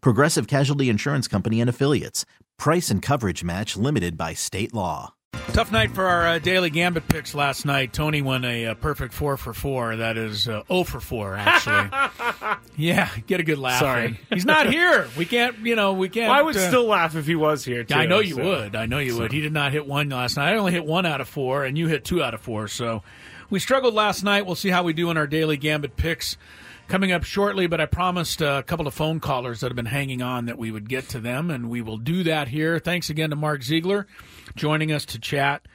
Progressive Casualty Insurance Company and Affiliates. Price and coverage match limited by state law. Tough night for our uh, daily gambit picks last night. Tony won a, uh perfect four for four. That is uh, 0 for four, actually. yeah, get a good laugh. Sorry. in. he's not here. We can't. You know, we can't. Well, I would uh, still laugh if he was here. Too, I know you so. would. I know you would. He did not hit one last night. I only hit one out of four, and you hit two out of four. So we struggled last night. We'll see how we do in our daily gambit picks coming up shortly. But I promised a couple of phone callers that have been hanging on that we would get to them, and we will do that here. Thanks again to Mark Ziegler joining us to chat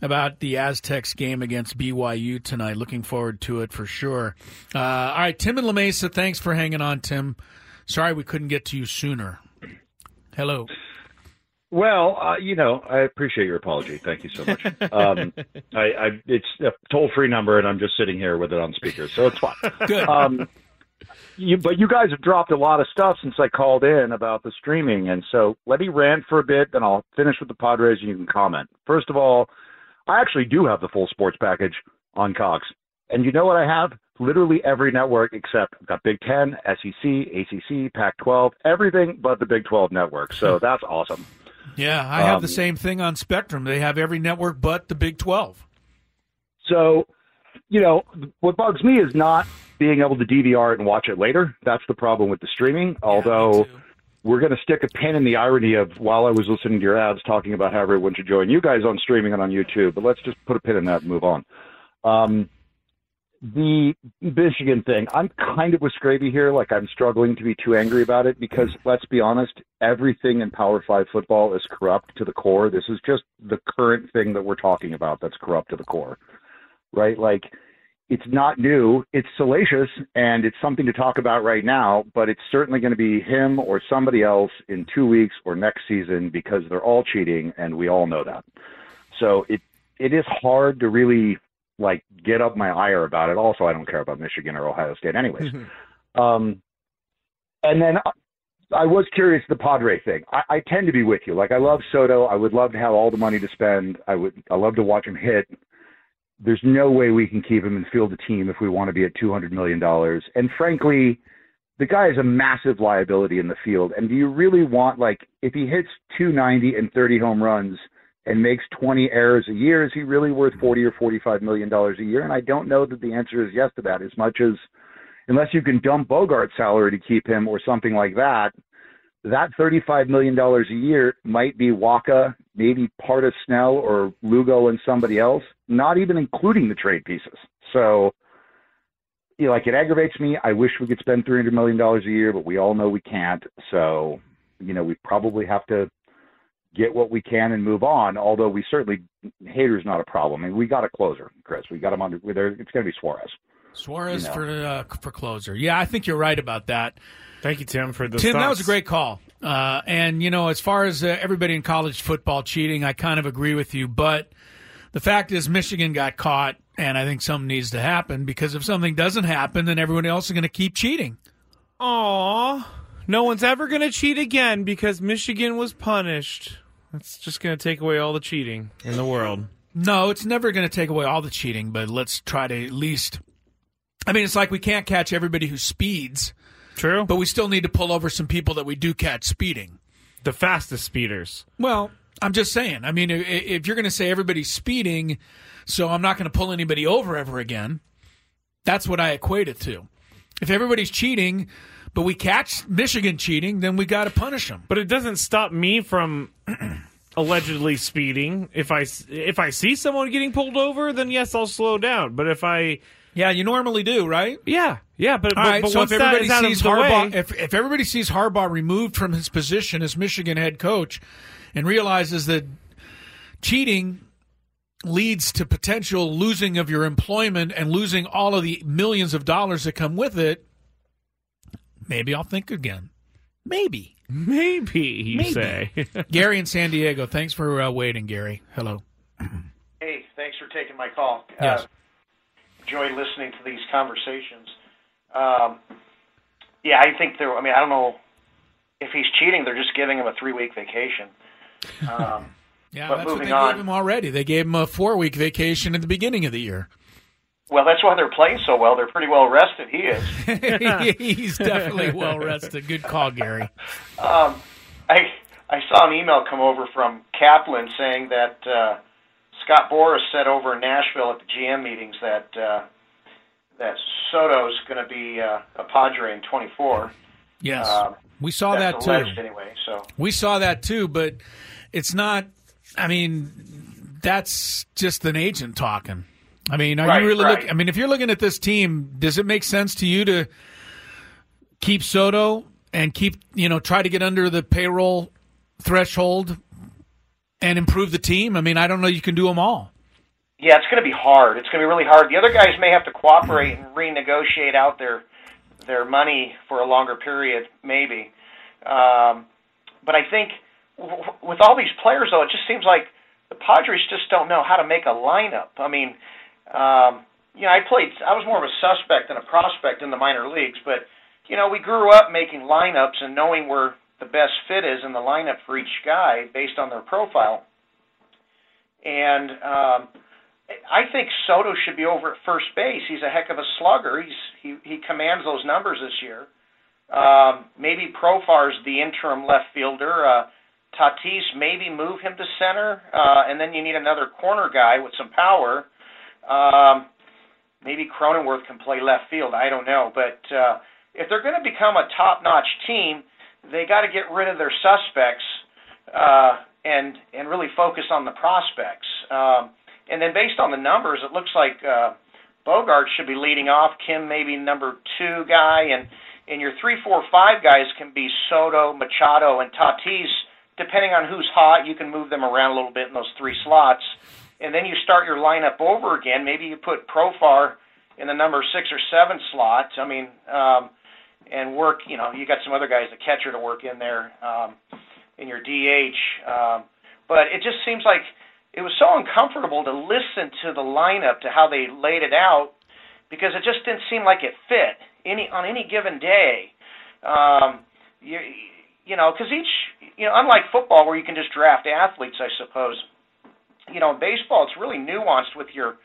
about the Aztecs game against BYU tonight. Looking forward to it for sure. Uh, all right, Tim and La Mesa, thanks for hanging on, Tim. Sorry we couldn't get to you sooner. Hello. Well, uh, you know, I appreciate your apology. Thank you so much. Um, I, I, it's a toll free number, and I'm just sitting here with it on speaker, so it's fine. Good. Um, you, but you guys have dropped a lot of stuff since I called in about the streaming, and so let me rant for a bit, then I'll finish with the Padres, and you can comment. First of all, I actually do have the full sports package on Cox, and you know what I have? Literally every network except I've got Big Ten, SEC, ACC, Pac-12, everything but the Big 12 network. So that's awesome. Yeah, I have the Um, same thing on Spectrum. They have every network but the Big 12. So, you know, what bugs me is not being able to DVR it and watch it later. That's the problem with the streaming. Although we're going to stick a pin in the irony of while I was listening to your ads talking about how everyone should join you guys on streaming and on YouTube, but let's just put a pin in that and move on. Um, the Michigan thing, I'm kind of with Scraby here. Like I'm struggling to be too angry about it because mm. let's be honest, everything in Power Five football is corrupt to the core. This is just the current thing that we're talking about that's corrupt to the core, right? Like it's not new. It's salacious and it's something to talk about right now, but it's certainly going to be him or somebody else in two weeks or next season because they're all cheating and we all know that. So it it is hard to really like get up my ire about it. Also, I don't care about Michigan or Ohio State anyways. um, and then I was curious the Padre thing. I, I tend to be with you. Like I love Soto. I would love to have all the money to spend. I would. I love to watch him hit. There's no way we can keep him and field a team if we want to be at 200 million dollars. And frankly, the guy is a massive liability in the field. And do you really want like if he hits 290 and 30 home runs and makes 20 errors a year, is he really worth 40 or 45 million dollars a year? And I don't know that the answer is yes to that. As much as unless you can dump Bogaerts' salary to keep him or something like that, that $35 million a year might be Wacha, maybe part of Snell or Lugo and somebody else, not even including the trade pieces. So, you know, like it aggravates me. I wish we could spend $300 million a year, but we all know we can't. So, you know, we probably have to get what we can and move on. Although we certainly, Hader's not a problem. I mean, we got a closer, Chris. We got him under, there. It's going to be Suarez. Suarez You know. for uh, for closer. Yeah, I think you're right about that. Thank you, Tim, for the Tim, that was a great call. Uh, and you know, as far as uh, everybody in college football cheating, I kind of agree with you. But the fact is, Michigan got caught, and I think something needs to happen because if something doesn't happen, then everyone else is going to keep cheating. Aw, no one's ever going to cheat again because Michigan was punished. That's just going to take away all the cheating in the world. No, it's never going to take away all the cheating, but let's try to at least. I mean, it's like we can't catch everybody who speeds. True. But we still need to pull over some people that we do catch speeding. The fastest speeders. Well, I'm just saying. I mean, if you're going to say everybody's speeding, so I'm not going to pull anybody over ever again, that's what I equate it to. If everybody's cheating, but we catch Michigan cheating, then we got to punish them. But it doesn't stop me from allegedly speeding. If I if I see someone getting pulled over, then yes, I'll slow down. But if I Yeah, you normally do, right? yeah yeah, but All but, right, but so if everybody sees Harbaugh, way, if, if everybody sees Harbaugh removed from his position as Michigan head coach, and realizes that cheating leads to potential losing of your employment and losing all of the millions of dollars that come with it, maybe I'll think again. Maybe. maybe you Maybe. say. Gary in San Diego, thanks for uh, waiting, Gary. Hello. Hey, thanks for taking my call. Yes. Uh, enjoy listening to these conversations. Um, yeah, I think there. I mean, I don't know if he's cheating. They're just giving him a three-week vacation. Um, Yeah, But that's what moving they on. gave him already. They gave him a four week vacation at the beginning of the year. Well, that's why they're playing so well. They're pretty well rested. He is. He's definitely well rested. Good call, Gary. Um, I I saw an email come over from Kaplan saying that uh, Scott Boras said over in Nashville at the GM meetings that uh, that Soto's going to be uh, a Padre in 24. Yes. Um, we saw that too. anyway. So We saw that too, but it's not. I mean, that's just an agent talking. I mean, are Right, you really right. looking? I mean, if you're looking at this team, does it make sense to you to keep Soto and keep you know try to get under the payroll threshold and improve the team? I mean, I don't know. You can do them all. Yeah, it's going to be hard. It's going to be really hard. The other guys may have to cooperate and renegotiate out their their money for a longer period, maybe. Um, but I think w- with all these players, though, it just seems like the Padres just don't know how to make a lineup. I mean, um, you know, I played. I was more of a suspect than a prospect in the minor leagues, but you know, we grew up making lineups and knowing where the best fit is in the lineup for each guy based on their profile. And um, I think Soto should be over at first base. He's a heck of a slugger. He's he he commands those numbers this year. Um, maybe Profar's the interim left fielder. Uh, Tatis maybe move him to center, uh, and then you need another corner guy with some power. Um, maybe Cronenworth can play left field. I don't know, but uh, if they're going to become a top-notch team, they got to get rid of their suspects uh, and and really focus on the prospects. Um, and then based on the numbers, it looks like uh, Bogaerts should be leading off. Kim maybe number two guy, and and your three, four, five guys can be Soto, Machado, and Tatis. Depending on who's hot, you can move them around a little bit in those three slots. And then you start your lineup over again. Maybe you put Profar in the number six or seven slot. I mean, um, and work. You know, you got some other guys, the catcher, to work in there um, in your DH. Um, but it just seems like it was so uncomfortable to listen to the lineup to how they laid it out because it just didn't seem like it fit any on any given day. Um, you you know, because each you know, unlike football where you can just draft athletes, I suppose. You know, in baseball, it's really nuanced with your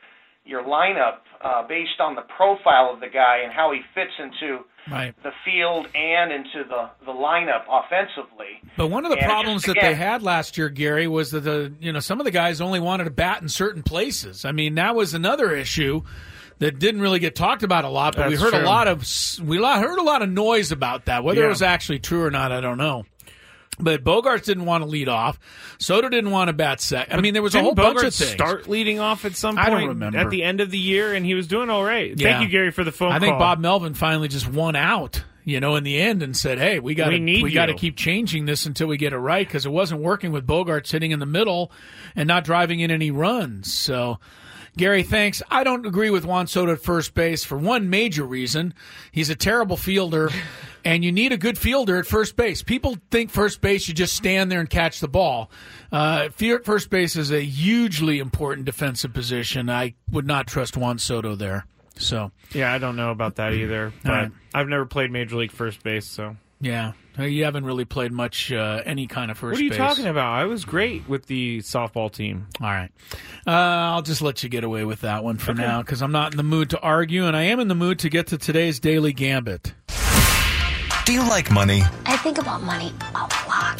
your lineup uh, based on the profile of the guy and how he fits into Right. the field and into the the lineup offensively. But one of the And problems just, that they had last year, Gary, was that the you know some of the guys only wanted to bat in certain places. I mean, that was another issue that didn't really get talked about a lot. But we That's heard a lot of we heard a lot of noise about that. Whether it was actually true or not, I don't know. But Bogaerts didn't want to lead off. Soto didn't want to bat sec. I mean, there was a whole bunch of things. start leading off at some I point don't remember. at the end of the year, and he was doing all right. Yeah. Thank you, Gary, for the phone I think. Bob Melvin finally just won out, you know, in the end and said, "Hey, we got to We we got to keep changing this until we get it right because it wasn't working with Bogaerts hitting in the middle and not driving in any runs." So, Gary, thanks. I don't agree with Juan Soto at first base for one major reason: he's a terrible fielder, and you need a good fielder at first base. People think first base you just stand there and catch the ball. Uh, field first base is a hugely important defensive position. I would not trust Juan Soto there. So. Yeah, I don't know about that either. But right. I've never played Major League First Base, so. Yeah, you haven't really played much uh, any kind of first What are you base. talking about? I was great with the softball team. All right, uh, I'll just let you get away with that one for now because I'm not in the mood to argue, and I am in the mood to get to today's daily gambit. Do you like money? I think about money a lot.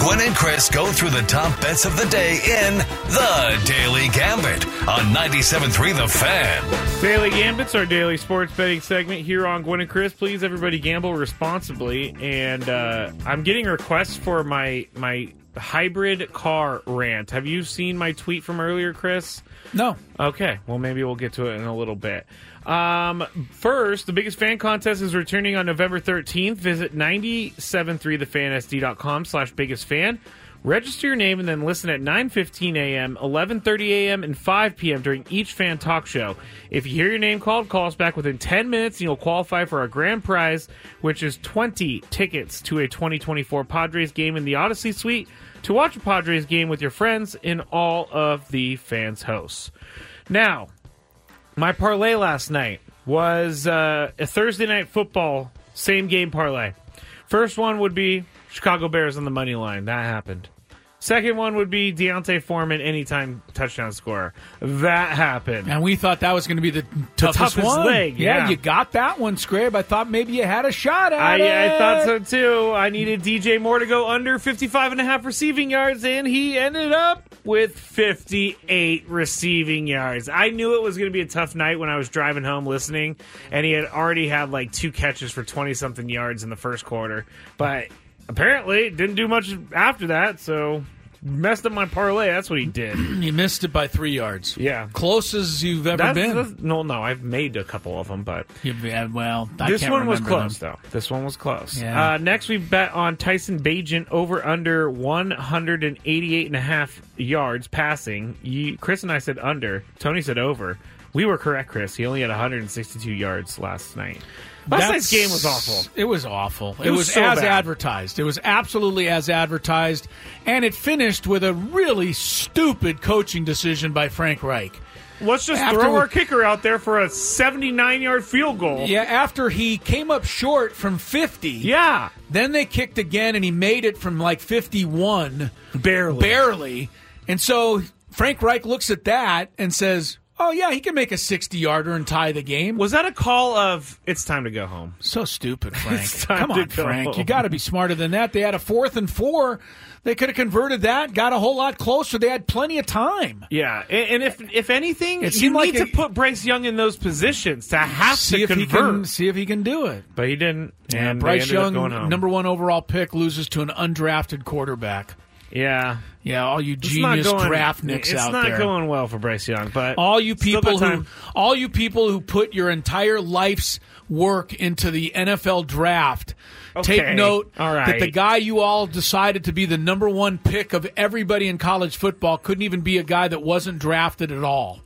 Gwynn and Chris go through the top bets of the day in The Daily Gambit on 97.3 The Fan. Daily Gambits, our daily sports betting segment here on Gwynn and Chris. Please, everybody, gamble responsibly. And uh, I'm getting requests for my my hybrid car rant. Have you seen my tweet from earlier, Chris? No. Okay. Well, maybe we'll get to it in a little bit. Um, first, the biggest fan contest is returning on November 13th. Visit 973thefansd.com slash biggest fan. Register your name and then listen at 9.15 a.m., 11.30 a.m., and 5 p.m. during each fan talk show. If you hear your name called, call us back within 10 minutes and you'll qualify for our grand prize, which is 20 tickets to a 2024 Padres game in the Odyssey Suite to watch a Padres game with your friends in all of the fans' hosts. Now, my parlay last night was uh, a Thursday night football same game parlay. First one would be Chicago Bears on the money line. That happened. Second one would be D'Onta Foreman anytime touchdown scorer. That happened. And we thought that was going to be the toughest, toughest one. leg, Yeah, yeah. you got that one, Scrabe. I thought maybe you had a shot at I, it. I thought so too. I needed DJ Moore to go under 55 and a half receiving yards, and he ended up with 58 receiving yards. I knew it was going to be a tough night when I was driving home listening, and he had already had like two catches for 20 something yards in the first quarter. But apparently, didn't do much after that, so messed up my parlay. That's what he did. You missed it by three yards. Yeah. Close as you've ever That's, been. that's- no, no, I've made a couple of them, but yeah, well, I this can't one was remember close, them. though. This one was close. Yeah. Uh, next, we bet on Tyson Bagent over under 188 and a half yards passing. You, Chris and I said under. Tony said over. We were correct, Chris. He only had 162 yards last night. Last That's- night's game was awful. It was awful. It, It was, was so as bad. advertised. It was absolutely as advertised, and it finished with a really stupid coaching decision by Frank Reich. Let's just After throw our kicker out there for a 79 yard field goal. Yeah, after he came up short from 50. Yeah. Then they kicked again, and he made it from like 51. Barely. Barely. And so Frank Reich looks at that and says, Oh, yeah, he can make a 60 yarder and tie the game. Was that a call of it's time to go home? So stupid, Frank. Come on, Frank. home. You got to be smarter than that. They had a fourth and four. They could have converted that, got a whole lot closer. They had plenty of time. Yeah, and, and if if anything, It you need like to put Bryce Young in those positions to have see to if he convert. can see if he can do it. But he didn't. And they Bryce Young, number one overall pick, loses to an undrafted quarterback. Yeah, Yeah, all you genius going, draft nicks It's not going well for Bryce Young, but all you people who all you people who put your entire life's work into the NFL draft take note all that the guy you all decided to be the number one pick of everybody in college football couldn't even be a guy that wasn't drafted at all.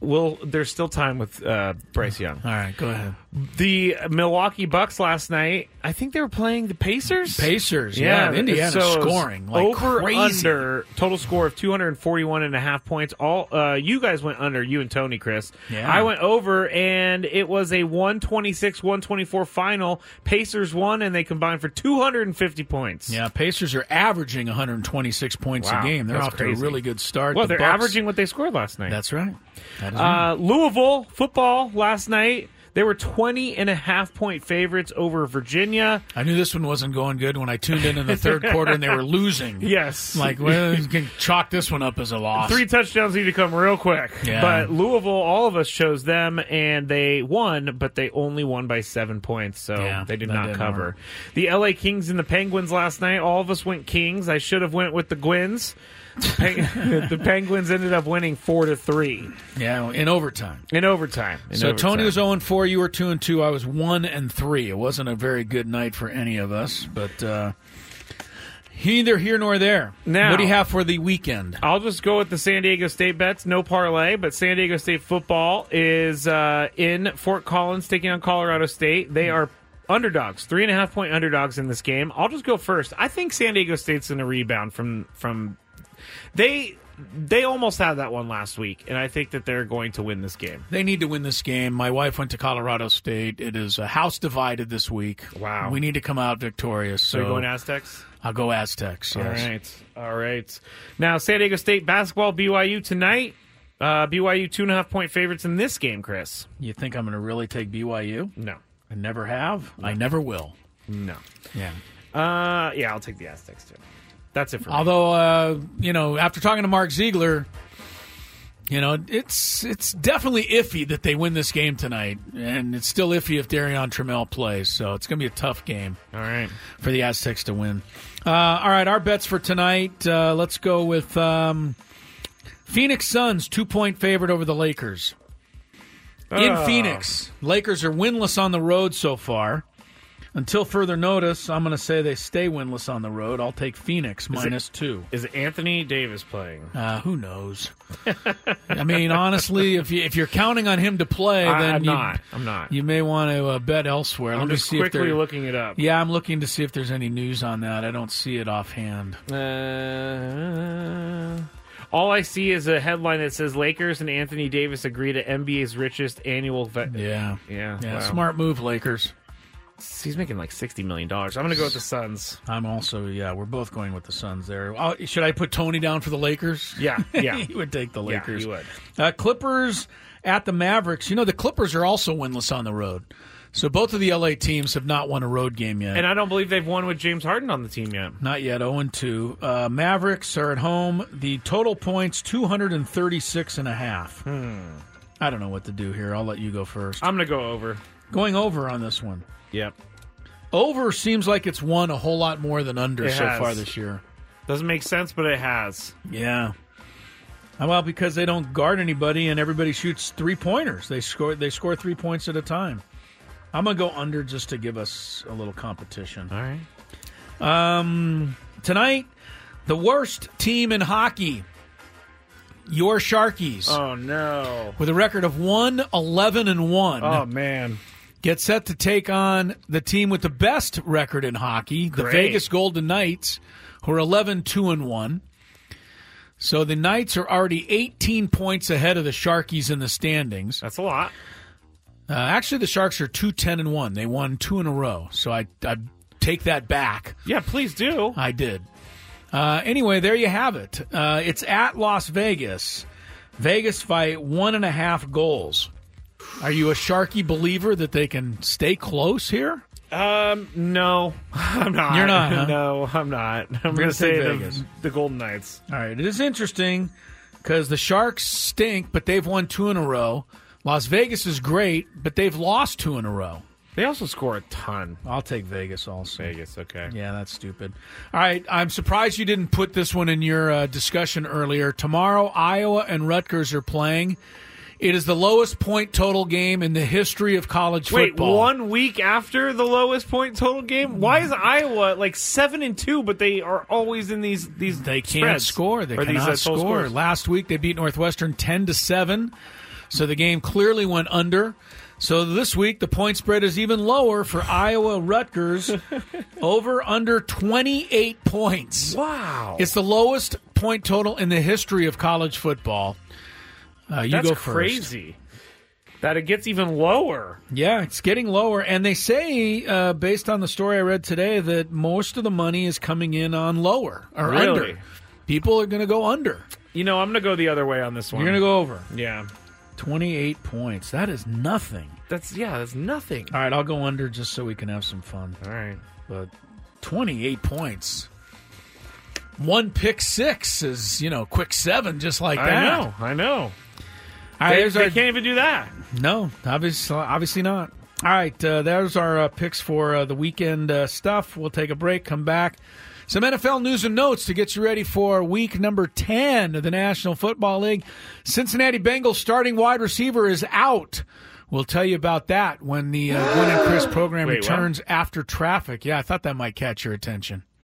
Well, there's still time with uh, Bryce Young. All right, go ahead. The Milwaukee Bucks last night, I think they were playing the Pacers. Pacers, yeah, Indiana so scoring like over crazy. under total score of 241 and a half points. All uh, you guys went under, you and Tony, Chris. Yeah. I went over, and it was a 126 124 final. Pacers won, and they combined for 250 points. Yeah, Pacers are averaging 126 points Wow, a game. They're off to a really good start. Well, The they're Bucks- averaging what they scored last night. That's right. That is Uh, Louisville football last night. They were 20 and a half point favorites over Virginia. I knew this one wasn't going good when I tuned in in the third quarter and they were losing. Yes. Like, well, you can chalk this one up as a loss. Three touchdowns need to come real quick. Yeah. But Louisville, all of us chose them, and they won, but they only won by seven points, so Yeah, they did not cover. work. The LA Kings and the Penguins last night, all of us went Kings. I should have went with the Gwins. Peng- the Penguins ended up winning four to three Yeah, in overtime. in overtime. In so overtime. Tony was 0 and 4, you were 2 and 2, I was 1 and 3. It wasn't a very good night for any of us, but uh neither here nor there. Now- what do you have for the weekend? I'll just go with the San Diego State bets. No parlay, but San Diego State football is uh, in Fort Collins taking on Colorado State. They are underdogs, three and a half point underdogs in this game. I'll just go first. I think San Diego State's going to rebound from from. They they almost had that one last week, and I think that they're going to win this game. They need to win this game. My wife went to Colorado State. It is a house divided this week. Wow. We need to come out victorious. So, So you're going Aztecs? I'll go Aztecs. Yes. All right. All right. Now, San Diego State basketball, BYU tonight. Uh, BYU two and a half point favorites in this game, Chris. You think I'm going to really take BYU? No. I never have. I never will. No. Yeah. Uh, yeah, I'll take the Aztecs too. That's it for me. Although, uh, you know, after talking to Mark Ziegler, you know, it's it's definitely iffy that they win this game tonight, and it's still iffy if Darrion Trammell plays. So it's going to be a tough game. All right, for the Aztecs to win. Uh, all right, our bets for tonight. Uh, let's go with um, Phoenix Suns two point favorite over the Lakers in Oh. Phoenix. Lakers are winless on the road so far. Until further notice, I'm going to say they stay winless on the road. I'll take Phoenix minus it- two. Is Anthony Davis playing? Uh, who knows? I mean, honestly, if you if you're counting on him to play, I- then I'm you, not. I'm not. You may want to uh, bet elsewhere. I'm Let me just see if quickly they're looking it up. Yeah, I'm looking to see if there's any news on that. I don't see it offhand. Uh, all I see is a headline that says Lakers and Anthony Davis agree to NBA's richest annual. Yeah, yeah, yeah. wow. Smart move, Lakers. He's making like sixty million dollars. I'm going to go with the Suns. I'm also yeah. We're both going with the Suns there. Oh, should I put Tony down for the Lakers? Yeah, yeah. he would take the Yeah, Lakers. he would. Uh, Clippers at the Mavericks. You know the Clippers are also winless on the road. So both of the LA teams have not won a road game yet. And I don't believe they've won with James Harden on the team yet. Not yet, 0 2. Uh, Mavericks are at home. The total points, 236 and a half. Hmm. I don't know what to do here. I'll let you go first. I'm going to go over. Going over on this one. Yep. Over seems like it's won a whole lot more than under It so has. far this year. Doesn't make sense, but it has. Yeah. Well, because they don't guard anybody and everybody shoots three pointers. They score they score three points at a time. I'm gonna go under just to give us a little competition. All right. Um, tonight, the worst team in hockey, your Sharkies, Oh no. with a record of one eleven and one. Oh man. Get set to take on the team with the best record in hockey, the Vegas Golden Knights, who are 11 2 and 1. So the Knights are already 18 points ahead of the Sharkies in the standings. That's a lot. Uh, actually, the Sharks are 2 10 and 1. They won two in a row. So I, I take that back. Yeah, please do. I did. Uh, anyway, there you have it. Uh, it's at Las Vegas. Vegas fight one and a half goals. Are you a Sharky believer that they can stay close here? Um, no, I'm not. You're not, huh? No, I'm not. I'm gonna say say the, the Golden Knights. All right, it is interesting because the Sharks stink, but they've won two in a row. Las Vegas is great, but they've lost two in a row. They also score a ton. I'll take Vegas also. Vegas, okay. Yeah, that's stupid. All right, I'm surprised you didn't put this one in your uh, discussion earlier. Tomorrow, Iowa and Rutgers are playing. It is the lowest point total game in the history of college Wait, football. one week after the lowest point total game? Why is Iowa like seven and two, but they are always in these these They can't spreads? score. They Or these, cannot uh, score. Last week they beat Northwestern ten to seven, so the game clearly went under. So this week the point spread is even lower for Iowa Rutgers, over under twenty eight points. Wow, It's the lowest point total in the history of college football. Uh, you That's go first. crazy. That it gets even lower. Yeah, it's getting lower, and they say, uh, based on the story I read today, that most of the money is coming in on lower or Really? under. People are going to go under. You know, I'm going to go the other way on this one. You're going to go over. Yeah, 28 points. That is nothing. that's yeah, that's nothing. All right, I'll go under just so we can have some fun. All right. But 28 points. One pick six is, you know, quick seven, just like that. I know, I know. All right, they, they our- can't even do that. No, obviously, obviously not. All right, uh, there's our uh, picks for uh, the weekend uh, stuff. We'll take a break, come back. Some NFL news and notes to get you ready for week number 10 of the National Football League. Cincinnati Bengals starting wide receiver is out. We'll tell you about that when the uh, Gwynn and Chris program Wait, what? returns after traffic. Yeah, I thought that might catch your attention.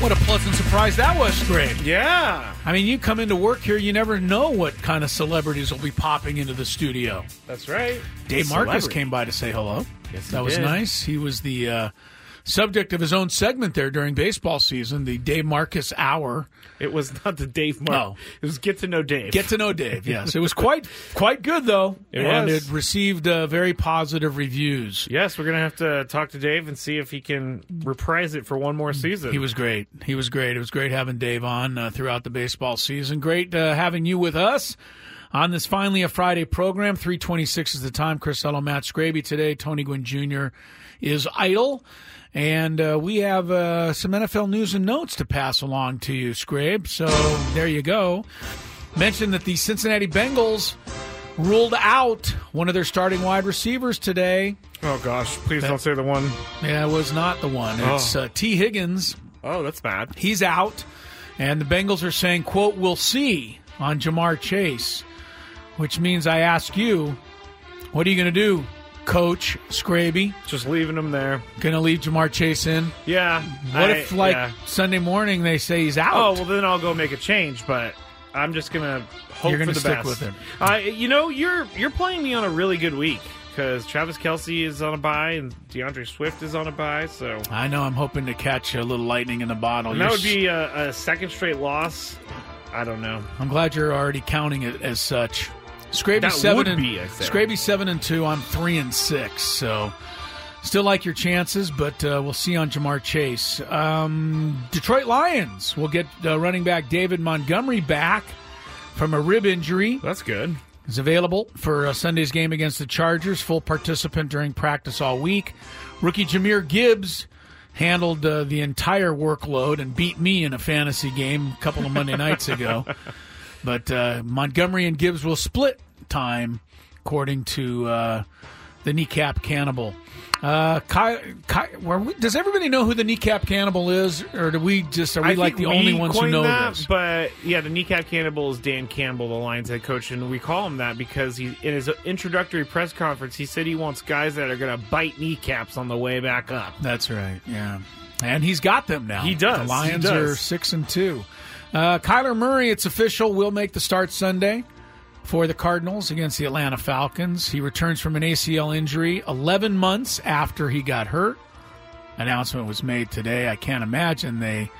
What a pleasant surprise that was, Scrape. Yeah. I mean, you come into work here, you never know what kind of celebrities will be popping into the studio. That's right. Dave Marcus celebrity. came by to say hello. Yes, he that was did. nice. He was the uh, subject of his own segment there during baseball season, the Dave Marcus Hour. It was not the Dave Mark. No. It was Get to Know Dave. Get to know Dave. Yes, it was quite quite good though, It and was. it received uh, very positive reviews. Yes, we're going to have to talk to Dave and see if he can reprise it for one more season. He was great. He was great. It was great having Dave on uh, throughout the baseball season. Great uh, having you with us on this finally a Friday program. 326 is the time. Chris Ello, Matt Scraby today. Tony Gwynn Jr. is idle. And uh, we have uh, some NFL news and notes to pass along to you, Scrabe. So there you go. Mentioned that the Cincinnati Bengals ruled out one of their starting wide receivers today. Oh, gosh. Please don't say the one. Yeah, it was not the one. It's Oh. uh, Tee Higgins. Oh, that's bad. He's out, and the Bengals are saying, "quote We'll see" on Ja'Marr Chase, which means I ask you, what are you going to do, Coach Scraby? Just leaving him there. Going to leave Ja'Marr Chase in? Yeah. What I- if, like yeah. Sunday morning, they say he's out? Oh well, then I'll go make a change. But I'm just gonna hope You're gonna for the stick best. with him. Uh, you know, you're you're playing me on a really good week because Travis Kelce is on a bye and D'Andre Swift is on a bye. So I know. I'm hoping to catch a little lightning in the bottle. and that You're would be a, a second straight loss. I don't know. I'm glad you're already counting it as such. Scraby That seven and be. Scraby seven and two. I'm three and six. So still like your chances, but uh, we'll see on Ja'Marr Chase. Um, Detroit Lions will get uh, running back David Montgomery back from a rib injury. That's good. Is available for uh, Sunday's game against the Chargers. Full participant during practice all week. Rookie Jahmyr Gibbs handled uh, the entire workload and beat me in a fantasy game a couple of Monday nights ago. But uh, Montgomery and Gibbs will split time, according to uh, the kneecap cannibal. Uh, Ky- Ky- were we- does everybody know who the kneecap cannibal is, or do we just are we I like the think only we ones who know that, this? But yeah, the kneecap cannibal is Dan Campbell, the Lions head coach, and we call him that because he in his introductory press conference he said he wants guys that are going to bite kneecaps on the way back up. That's right. Yeah, and he's got them now. He does. The Lions does. are six and two. Uh, Kyler Murray, it's official, will make the start Sunday for the Cardinals against the Atlanta Falcons. He returns from an ACL injury 11 months after he got hurt. Announcement was made today. I can't imagine they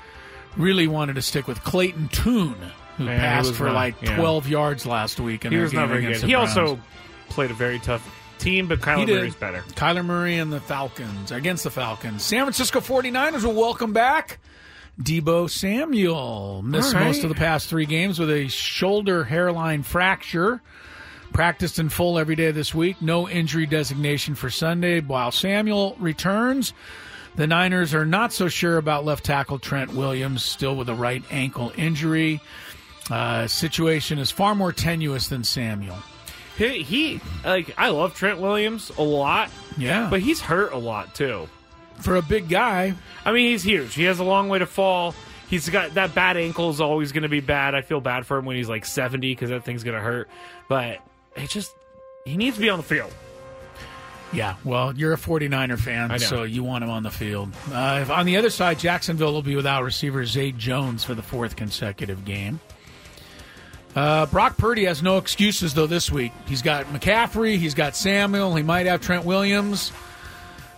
really wanted to stick with Clayton Tune, who he passed for not- like yeah. 12 yards last week. In He was not very good. He Browns. also played a very tough team, but Kyler. Murray's better. Kyler Murray and the Falcons against the Falcons. San Francisco 49ers will welcome back Deebo Samuel. Missed right. most of the past three games with a shoulder hairline fracture. Practiced in full every day this week. No injury designation for Sunday. While Samuel returns, The Niners are not so sure about left tackle Trent Williams, still with a right ankle injury. Uh, situation is far more tenuous than Samuel. He, he like I love Trent Williams a lot. Yeah. but he's hurt a lot too. For a big guy, I mean, he's huge. He has a long way to fall. He's got that bad ankle is always going to be bad. I feel bad for him when he's like 70 because that thing's going to hurt. But it just he needs to be on the field. Yeah, well, you're a 49er fan, so you want him on the field. Uh, on the other side, Jacksonville will be without receiver Zay Jones for the fourth consecutive game. Uh, Brock Purdy has no excuses, though, this week. He's got McCaffrey, he's got Samuel, he might have Trent Williams.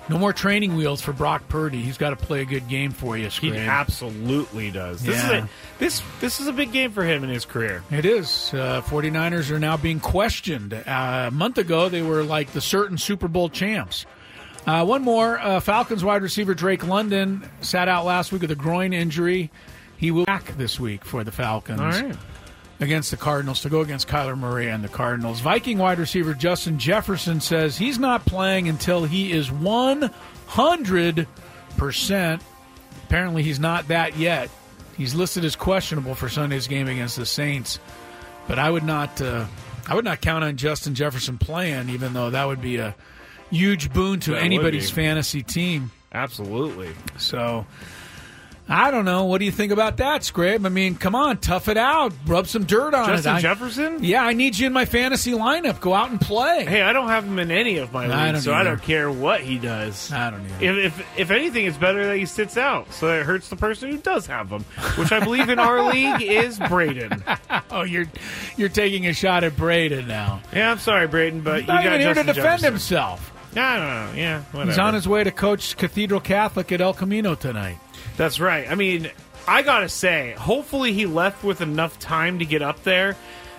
No more training wheels for Brock Purdy. He's got to play a good game for you, He absolutely does. This Yeah. is a, this this is a big game for him in his career. It is. Uh, 49ers are now being questioned. Uh, a month ago, they were like the certain Super Bowl champs. Uh, one more uh, Falcons wide receiver Drake London sat out last week with a groin injury. He will be back this week for the Falcons All right. Against the Cardinals to go against Kyler Murray and the Cardinals. Viking wide receiver Justin Jefferson says he's not playing until he is 100%. Apparently, he's not that yet. He's listed as questionable for Sunday's game against the Saints, but I would not. Uh, I would not count on Justin Jefferson playing, even though that would be a huge boon to That anybody's fantasy team. Absolutely. So, I don't know. What do you think about that, Scrape? I mean, come on, tough it out, rub some dirt on Justin it. I- Jefferson? Yeah, I need you in my fantasy lineup. Go out and play. Hey, I don't have him in any of my leagues, so I don't care what he does. I don't either. If, if if anything, it's better that he sits out, so that it hurts the person who does have him, which I believe in our league is Braden. oh, you're you're taking a shot at Braden now. Yeah, I'm sorry, Braden, but He's you not got even here to defend Jefferson. himself. I don't know. Yeah, whatever. He's on his way to coach Cathedral Catholic at El Camino tonight. That's right. I mean, I gotta say, hopefully he left with enough time to get up there.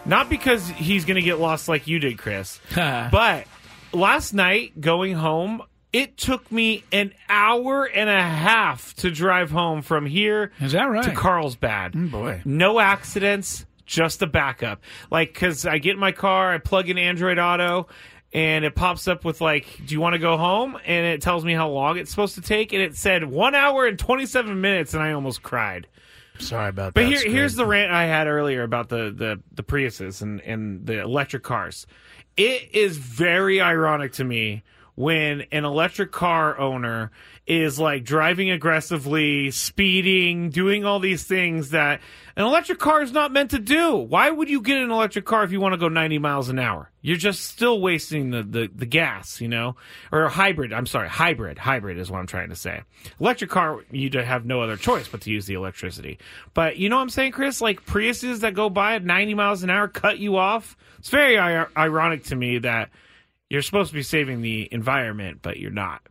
Not because he's gonna get lost like you did, Chris. but last night going home, it took me an hour and a half to drive home from here Is that right? to Carlsbad. Mm, boy. No accidents, just a backup. Like, because I get in my car, I plug in Android Auto, and it pops up with, like, do you want to go home? And it tells me how long it's supposed to take. And it said one hour and 27 minutes, and I almost cried. Sorry about But that. But here, here's the rant I had earlier about the, the, the Priuses and, and the electric cars. It is very ironic to me when an electric car owner is like driving aggressively, speeding, doing all these things that an electric car is not meant to do. Why would you get an electric car if you want to go 90 miles an hour? You're just still wasting the, the, the gas, you know? Or a hybrid. I'm sorry, hybrid. Hybrid is what I'm trying to say. Electric car, you have no other choice but to use the electricity. But you know what I'm saying, Chris? Like Priuses that go by at 90 miles an hour cut you off. It's very ir- ironic to me that you're supposed to be saving the environment, but you're not.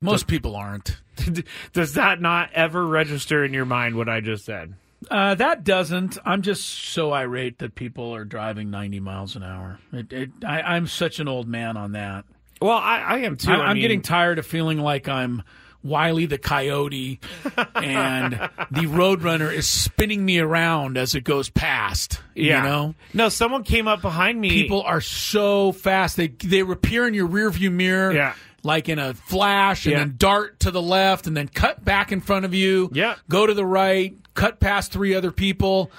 Most people aren't. Does that not ever register in your mind what I just said? Uh, that doesn't. I'm just so irate that people are driving 90 miles an hour. It, it, I, I'm such an old man on that. Well, I, I am too. I, I'm mean- getting tired of feeling like I'm Wiley the Coyote, and the Roadrunner is spinning me around as it goes past. Yeah. You know, No, someone came up behind me. people are so fast. They they appear in your rearview mirror. Yeah. Like in a flash, and Yeah. then dart to the left, and then cut back in front of you. Yeah. Go to the right, cut past three other people.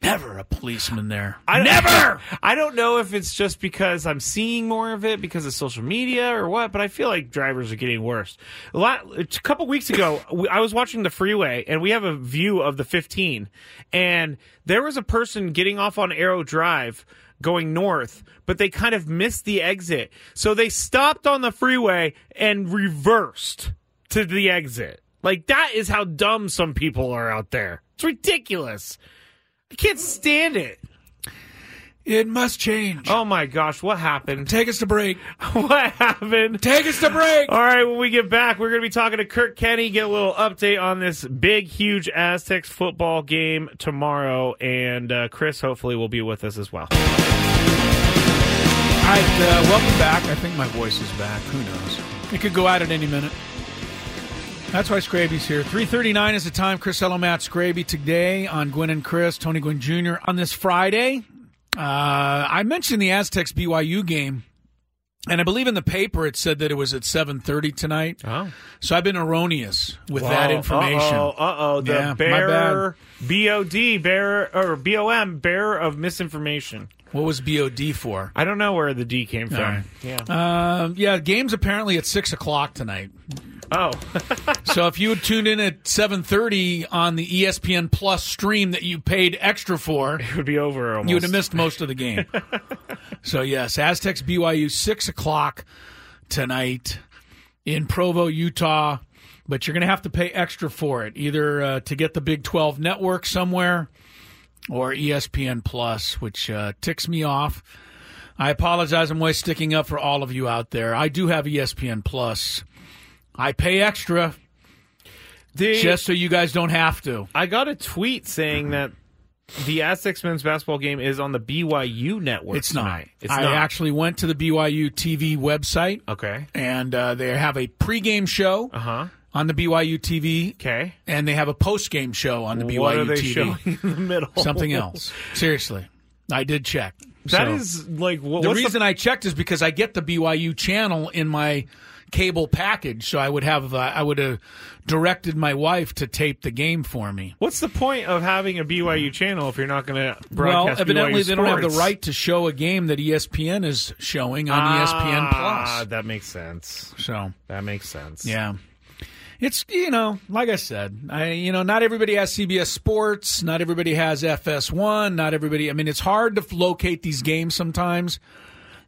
Never a policeman there. I Never. I don't know if it's just because I'm seeing more of it because of social media or what, but I feel like drivers are getting worse. A, lot, a couple weeks ago, I was watching the freeway and we have a view of the 15, and there was a person getting off on Arrow Drive going north, but they kind of missed the exit. So they stopped on the freeway and reversed to the exit. Like, that is how dumb some people are out there. It's ridiculous. I can't stand it. It must change. Oh my gosh, what happened? Take us to break. What happened? Take us to break. All right, when we get back, we're going to be talking to Kirk Kenney, get a little update on this big, huge Aztecs football game tomorrow, and uh, Chris hopefully will be with us as well. All right, uh, welcome back. I think my voice is back. Who knows? It could go out at any minute. That's why Scraby's here. 339 is the time. Chris Ello, Matt Scraby today on Gwynn and Chris, Tony Gwynn Jr. on this Friday. Uh, I mentioned the Aztecs BYU game And I believe in the paper it said that it was at 7:30 tonight. Oh. So I've been erroneous with that information. Uh oh. The Yeah, bearer, BOD, bearer, or BOM, bearer of misinformation. What was BOD for? I don't know where the D came from. Right. Yeah. Um, yeah, game's apparently at six o'clock tonight. Oh. so if you had tuned in at seven thirty on the ESPN Plus stream that you paid extra for, it would be over. Almost. You would have missed most of the game. so yes, Aztecs BYU six o'clock tonight in Provo, Utah. But you're going to have to pay extra for it, either uh, to get the Big 12 network somewhere or ESPN Plus, which uh, ticks me off. I apologize. I'm always sticking up for all of you out there. I do have ESPN Plus. I pay extra The- just so you guys don't have to. I got a tweet saying that the Aztecs men's basketball game is on the BYU network. It's not. tonight. It's I not. actually went to the BYU TV website. Okay. And uh, they have a pregame show Uh-huh. on the BYU TV. Okay. And they have a postgame show on the BYU What are they TV. showing in the middle? Something else. Seriously. I did check. That So, is like what, the reason I checked is because I get the BYU channel in my cable package, so I would have uh, I would have directed my wife to tape the game for me. What's the point of having a BYU channel if you're not going to broadcast? Well, evidently BYU they don't have the right to show a game that ESPN is showing on E ESPN Ah, Plus. that makes sense. So that makes sense. Yeah. It's you know, like I said, I you know, not everybody has CBS Sports, not everybody has FS1, not everybody. I mean, it's hard to locate these games sometimes.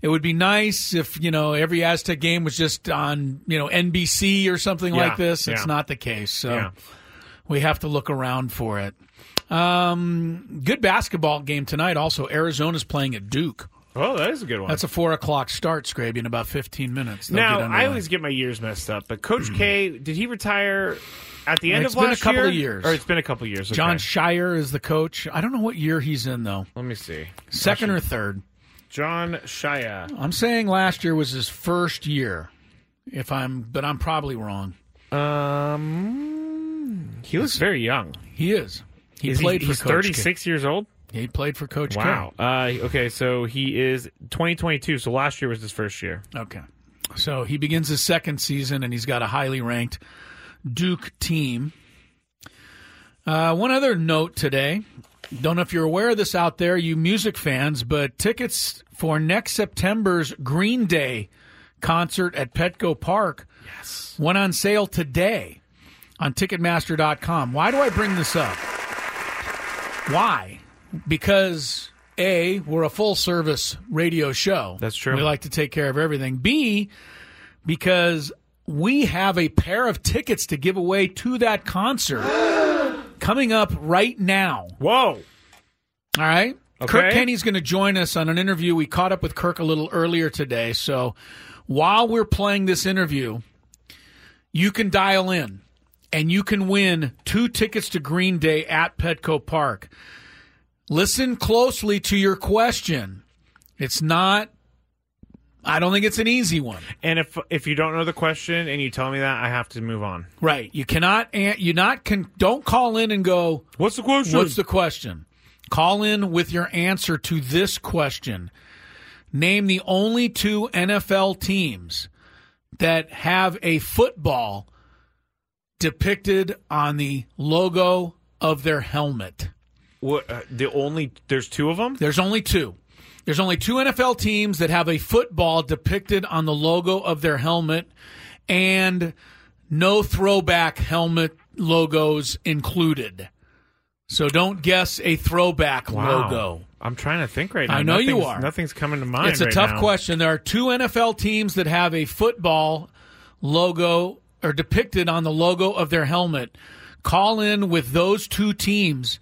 It would be nice if you know every Aztec game was just on you know NBC or something Yeah, like this. It's yeah. not the case, so Yeah. we have to look around for it. Um, good basketball game tonight. Also, Arizona's playing at Duke. Oh, that is a good one. That's a four o'clock start, Scraby, in about fifteen minutes. They'll now I always get my years messed up, but Coach K did he retire at the end It's of been a couple year? of years. or it's been a couple of years. Okay. Jon Scheyer is the coach. I don't know what year he's in though. Let me see. Second or third. Jon Scheyer. I'm saying last year was his first year. If I'm, but I'm probably wrong. Um, he looks very young. He is. He Is played he's for Coach 36 years old. He played for Coach K. Wow. Uh, okay, so he is 2022. So last year was his first year. Okay. So he begins his second season, and he's got a highly ranked Duke team. Uh, one other note today. Don't know if you're aware of this out there, you music fans, but tickets for next September's Green Day concert at Petco Park yes. went on sale today on Ticketmaster.com. Why do I bring this up? Why? Because A, we're a full service radio show. That's true. We like to take care of everything. B, because we have a pair of tickets to give away to that concert coming up right now. Whoa. All right. Okay. Kirk Kenney's going to join us on an interview. We caught up with Kirk a little earlier today. So while we're playing this interview, you can dial in and you can win two tickets to Green Day at Petco Park. Listen closely to your question. It's not, I don't think it's an easy one. And if if you don't know the question and you tell me that, I have to move on. Right. You cannot, an- you not, can, don't call in and go, What's the question? What's the question? Call in with your answer to this question. Name the only two NFL teams that have a football depicted on the logo of their helmet. What, uh, the only there's two of them. There's only two. There's only two NFL teams that have a football depicted on the logo of their helmet and no throwback helmet logos included. So don't guess a throwback Wow. logo. I'm trying to think right now. I know you are. Nothing's coming to mind. It's a right tough now. question. There are two NFL teams that have a football logo or depicted on the logo of their helmet. Call in with those two teams.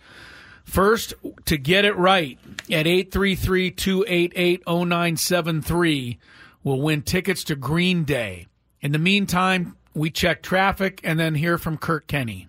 First, to get it right at 833 288 0973, will win tickets to Green Day. In the meantime, we check traffic and then hear from Kirk Kenney.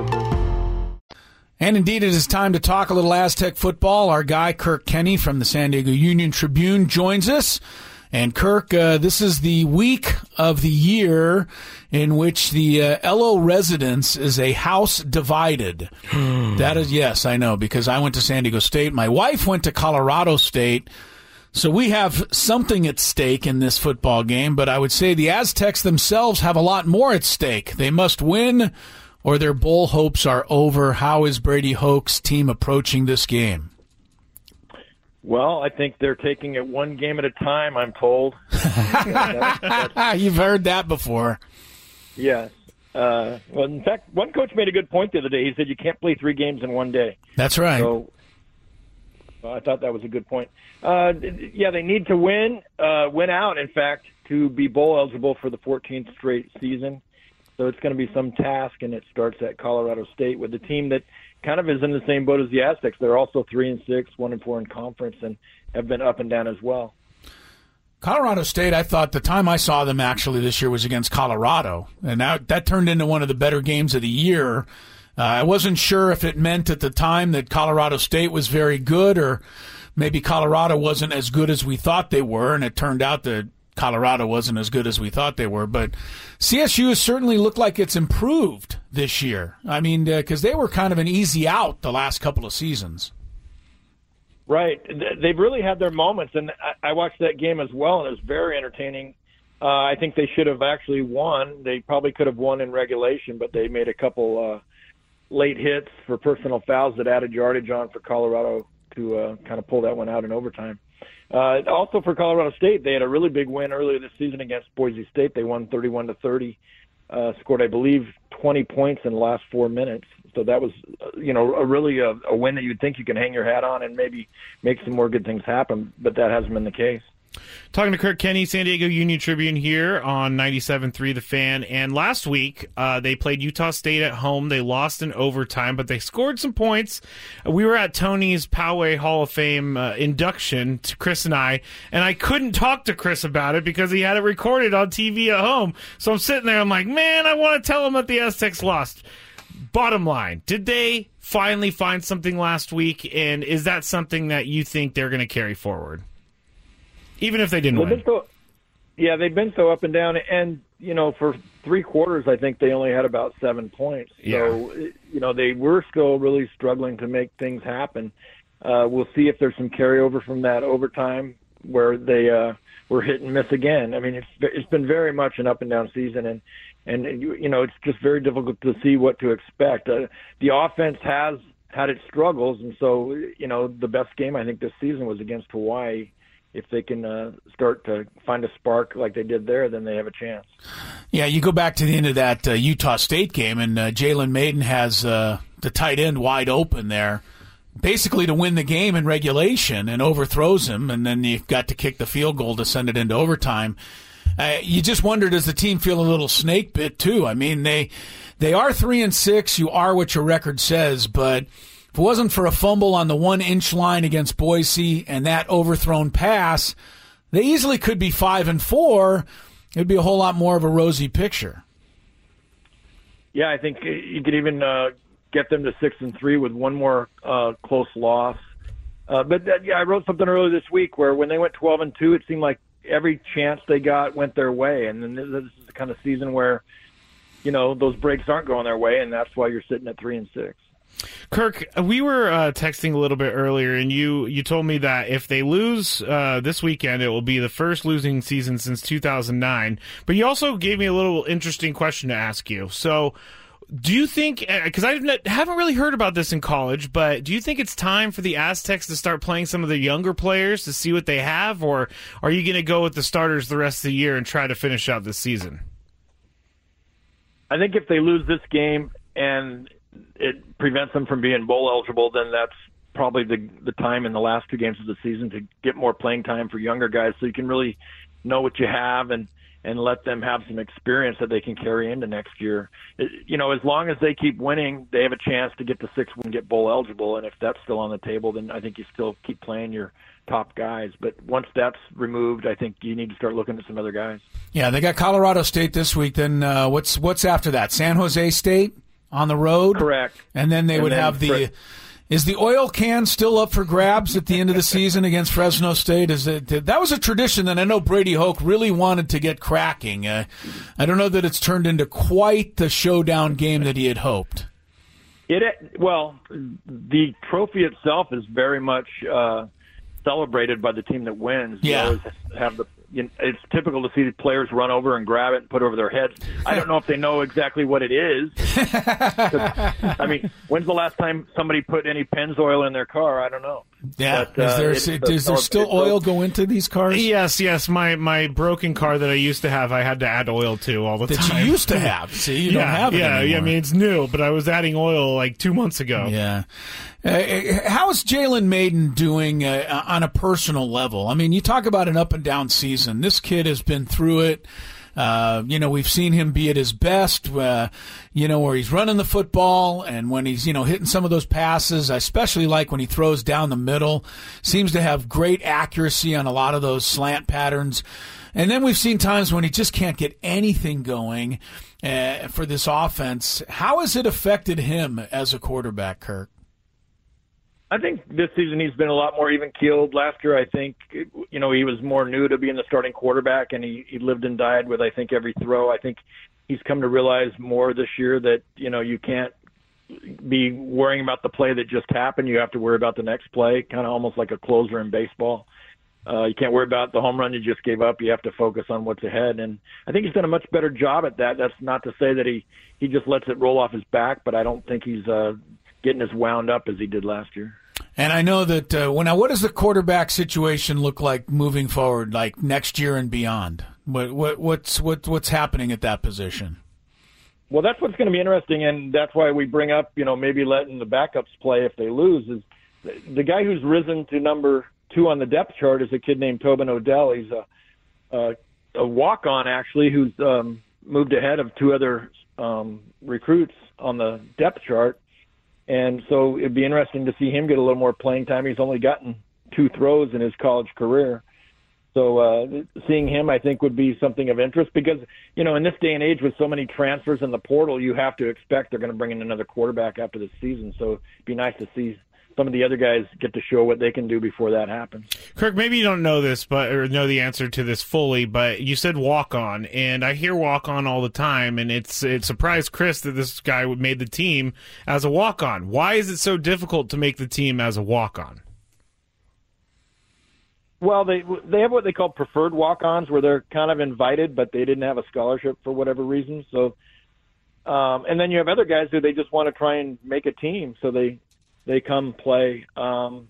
And indeed, it is time to talk a little Aztec football. Our guy, Kirk Kenney from the San Diego Union Tribune, joins us. And Kirk, uh, this is the week of the year in which the uh, LO residence is a house divided. that is, yes, I know, because I went to San Diego State. My wife went to Colorado State. So we have something at stake in this football game, but I would say the Aztecs themselves have a lot more at stake. They must win or their bowl hopes are over. How is Brady Hoke's team approaching this game? Well, I think they're taking it one game at a time. I'm told. You've heard that before. Yes. Uh, well, in fact, one coach made a good point the other day. He said you can't play three games in one day. That's right. So I thought that was a good point. Uh, yeah, they need to win, uh, win out. In fact, to be bowl eligible for the 14th straight season. So it's going to be some task, and it starts at Colorado State with a team that kind of is in the same boat as the Aztecs. They're also three and six, one and four in conference, and have been up and down as well. Colorado State, I thought the time I saw them actually this year was against Colorado, and that that turned into one of the better games of the year. Uh, I wasn't sure if it meant at the time that Colorado State was very good, or maybe Colorado wasn't as good as we thought they were, and it turned out that Colorado wasn't as good as we thought they were, but CSU has certainly looked like it's improved this year. I mean, because uh, they were kind of an easy out the last couple of seasons. Right. They've really had their moments, and I watched that game as well, and it was very entertaining. Uh, I think they should have actually won. They probably could have won in regulation, but they made a couple uh, late hits for personal fouls that added yardage on for Colorado to uh, kind of pull that one out in overtime. Uh, also for Colorado State, they had a really big win earlier this season against Boise State. They won 31 to 30, uh, scored I believe 20 points in the last four minutes. So that was, uh, you know, a really a, a win that you'd think you can hang your hat on and maybe make some more good things happen. But that hasn't been the case. Talking to Kirk Kenney, San Diego Union Tribune here on 97.3 The Fan. And last week, uh, they played Utah State at home. They lost in overtime, but they scored some points. We were at Tony's Poway Hall of Fame uh, induction to Chris and I, and I couldn't talk to Chris about it because he had it recorded on TV at home. So I'm sitting there, I'm like, man, I want to tell him that the Aztecs lost. Bottom line, did they finally find something last week? And is that something that you think they're going to carry forward? Even if they didn't they've win. So, yeah, they've been so up and down, and you know, for three quarters, I think they only had about seven points. Yeah. You know, they were still really struggling to make things happen. Uh, we'll see if there's some carryover from that overtime where they uh, were hit and miss again. I mean, it's it's been very much an up and down season, and and you, you know, it's just very difficult to see what to expect. Uh, the offense has had its struggles, and so you know, the best game I think this season was against Hawaii if they can uh, start to find a spark like they did there, then they have a chance. Yeah, you go back to the end of that uh, Utah State game, and uh, Jalen Mayden has uh, the tight end wide open there, basically to win the game in regulation, and overthrows him, and then you've got to kick the field goal to send it into overtime. Uh, you just wonder, does the team feel a little snake bit too? I mean, they they are three and six. You are what your record says, but if it wasn't for a fumble on the one inch line against Boise and that overthrown pass, they easily could be five and four. It'd be a whole lot more of a rosy picture. Yeah, I think you could even uh, get them to six and three with one more uh, close loss. Uh, but that, yeah, I wrote something earlier this week where when they went twelve and two, it seemed like every chance they got went their way, and then this is the kind of season where you know those breaks aren't going their way, and that's why you're sitting at three and six. Kirk, we were uh, texting a little bit earlier, and you you told me that if they lose uh, this weekend, it will be the first losing season since 2009. But you also gave me a little interesting question to ask you. So, do you think? Because uh, I haven't really heard about this in college, but do you think it's time for the Aztecs to start playing some of the younger players to see what they have, or are you going to go with the starters the rest of the year and try to finish out this season? I think if they lose this game and it prevents them from being bowl eligible, then that's probably the the time in the last two games of the season to get more playing time for younger guys, so you can really know what you have and and let them have some experience that they can carry into next year. It, you know, as long as they keep winning, they have a chance to get to six and get bowl eligible. And if that's still on the table, then I think you still keep playing your top guys. But once that's removed, I think you need to start looking at some other guys. Yeah, they got Colorado State this week. Then uh, what's what's after that? San Jose State on the road, correct? And then they And would then have the. Is the oil can still up for grabs at the end of the season against Fresno State? Is it that was a tradition that I know Brady Hoke really wanted to get cracking. Uh, I don't know that it's turned into quite the showdown game that he had hoped. It well, the trophy itself is very much uh, celebrated by the team that wins. You Yeah. always have the. You know, it's typical to see the players run over and grab it and put it over their heads. I don't know if they know exactly what it is. I mean, when's the last time somebody put any Pennzoil in their car? I don't know. Yeah, But, uh, is there it's a- does there still it's a- oil go into these cars? Yes, yes. My my broken car that I used to have, I had to add oil to all the time. That you used to have. See, you yeah, don't have it yeah, yeah. I mean, it's new, but I was adding oil like two months ago. Yeah. Uh, how's Jalen Mayden doing uh, on a personal level? I mean, you talk about an up and down season. This kid has been through it. Uh, you know, we've seen him be at his best, uh, you know, where he's running the football and when he's, you know, hitting some of those passes. I especially like when he throws down the middle. Seems to have great accuracy on a lot of those slant patterns. And then we've seen times when he just can't get anything going uh, for this offense. How has it affected him as a quarterback, Kirk? I think this season he's been a lot more even keeled. Last year, I think, you know, he was more new to being the starting quarterback, and he, he lived and died with, I think, every throw. I think he's come to realize more this year that, you know, you can't be worrying about the play that just happened. You have to worry about the next play, kind of almost like a closer in baseball. Uh, you can't worry about the home run you just gave up. You have to focus on what's ahead, and I think he's done a much better job at that. That's not to say that he he just lets it roll off his back, but I don't think he's uh, getting as wound up as he did last year. And I know that uh, what does the quarterback situation look like moving forward, like next year and beyond? What, what what's what what's happening at that position? Well, that's what's going to be interesting, and that's why we bring up, you know, maybe letting the backups play if they lose. Is the, the guy who's risen to number two on the depth chart is a kid named Tobin Odell. He's a a, a walk on actually, who's um, moved ahead of two other um, recruits on the depth chart, and so it'd be interesting to see him get a little more playing time. He's only gotten two throws in his college career. So uh, seeing him, I think, would be something of interest because you know in this day and age with so many transfers in the portal, you have to expect they're going to bring in another quarterback after this season. So it'd be nice to see some of the other guys get to show what they can do before that happens. Kirk, maybe you don't know this, but or know the answer to this fully, but you said walk on, and I hear walk on all the time, and it's it surprised Chris that this guy made the team as a walk on. Why is it so difficult to make the team as a walk on? Well, they they have what they call preferred walk-ons, where they're kind of invited, but they didn't have a scholarship for whatever reason. So, um, and then you have other guys who they just want to try and make a team, so they they come play. Um,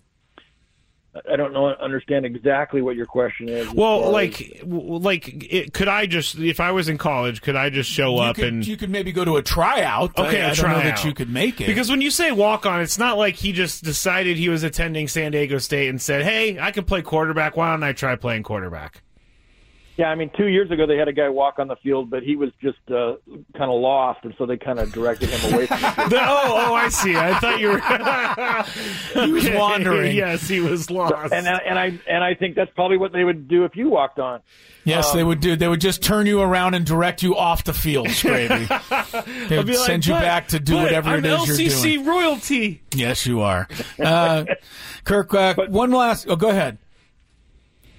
I don't know understand exactly what your question is. Well, far as- like, like, it, could I just, if I was in college, could I just show up could, and you could maybe go to a tryout. Okay, I, a I don't know that you could make it Because when you say walk on, it's not like he just decided he was attending San Diego State and said, "Hey, I can play quarterback. Why don't I try playing quarterback?" Yeah, I mean, two years ago they had a guy walk on the field, but he was just uh, kind of lost, and so they kind of directed him away from the field. Oh, oh, I see. I thought you were. He was Okay, wandering. Yes, he was lost. And I- and I and I think that's probably what they would do if you walked on. Yes, Um, they would do. They would just turn you around and direct you off the field, Scraby. they I'd like, send you back to do whatever I'm it is LCC you're doing. LCC royalty. Yes, you are. Uh, Kirk, uh, one last. Oh, go ahead.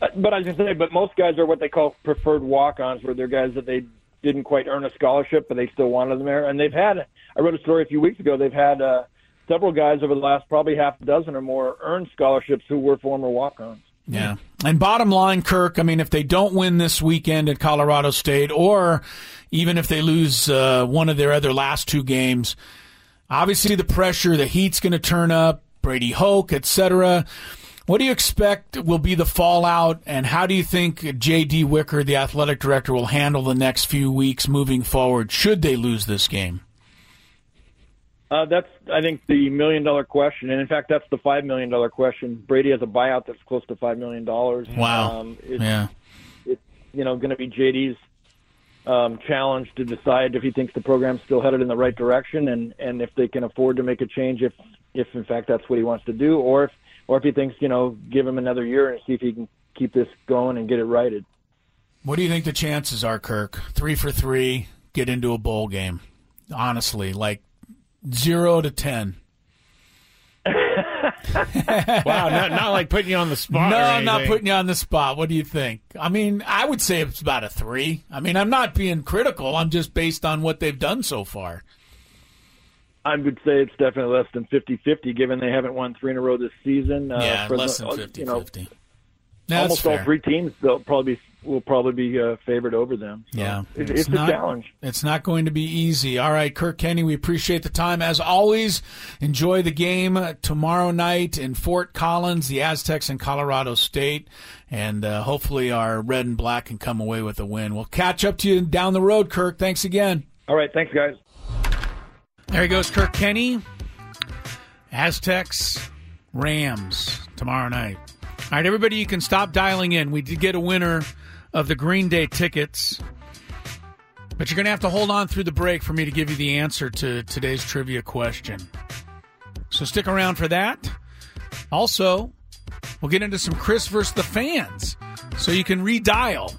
Uh, But I was to say, but most guys are what they call preferred walk-ons, where they're guys that they didn't quite earn a scholarship, but they still wanted them there. And they've had, I wrote a story a few weeks ago. They've had uh, several guys over the last probably half a dozen or more earn scholarships who were former walk-ons. Yeah. And bottom line, Kirk, I mean, if they don't win this weekend at Colorado State, or even if they lose uh, one of their other last two games, obviously the pressure, the heat's going to turn up, Brady Hoke, etc. What do you expect will be the fallout, and how do you think J.D. Wicker, the athletic director, will handle the next few weeks moving forward should they lose this game? Uh, that's, I think, the million dollar question, and in fact, that's the five million dollar question. Brady has a buyout that's close to five million dollars. Wow. Um, it's, yeah. It's you know going to be JD's um, challenge to decide if he thinks the program's still headed in the right direction, and and if they can afford to make a change if if in fact that's what he wants to do, or if or if he thinks you know give him another year and see if he can keep this going and get it righted. What do you think the chances are, Kirk? Three for three, get into a bowl game. Honestly, like zero to ten. wow, not, not like putting you on the spot. No, I'm not putting you on the spot. What do you think? I mean, I would say it's about a three. I mean, I'm not being critical. I'm just based on what they've done so far. I would say it's definitely less than 50-50, given they haven't won three in a row this season. Uh, Yeah, for less the- than uh, 50-50. You know, That's almost all three teams they'll probably be, will probably be uh, favored over them. So Yeah, it, it's, not, a challenge. It's not going to be easy. All right, Kirk Kenney, we appreciate the time as always. Enjoy the game tomorrow night in Fort Collins, the Aztecs in Colorado State, and uh, hopefully our red and black can come away with a win. We'll catch up to you down the road, Kirk. Thanks again. All right, thanks, guys. There he goes, Kirk Kenney. Aztecs, Rams tomorrow night. All right, everybody, you can stop dialing in. We did get a winner of the Green Day tickets, but you're going to have to hold on through the break for me to give you the answer to today's trivia question. So stick around for that. Also, we'll get into some Chris versus the fans, so you can redial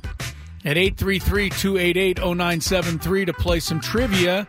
at 833 288 0973 to play some trivia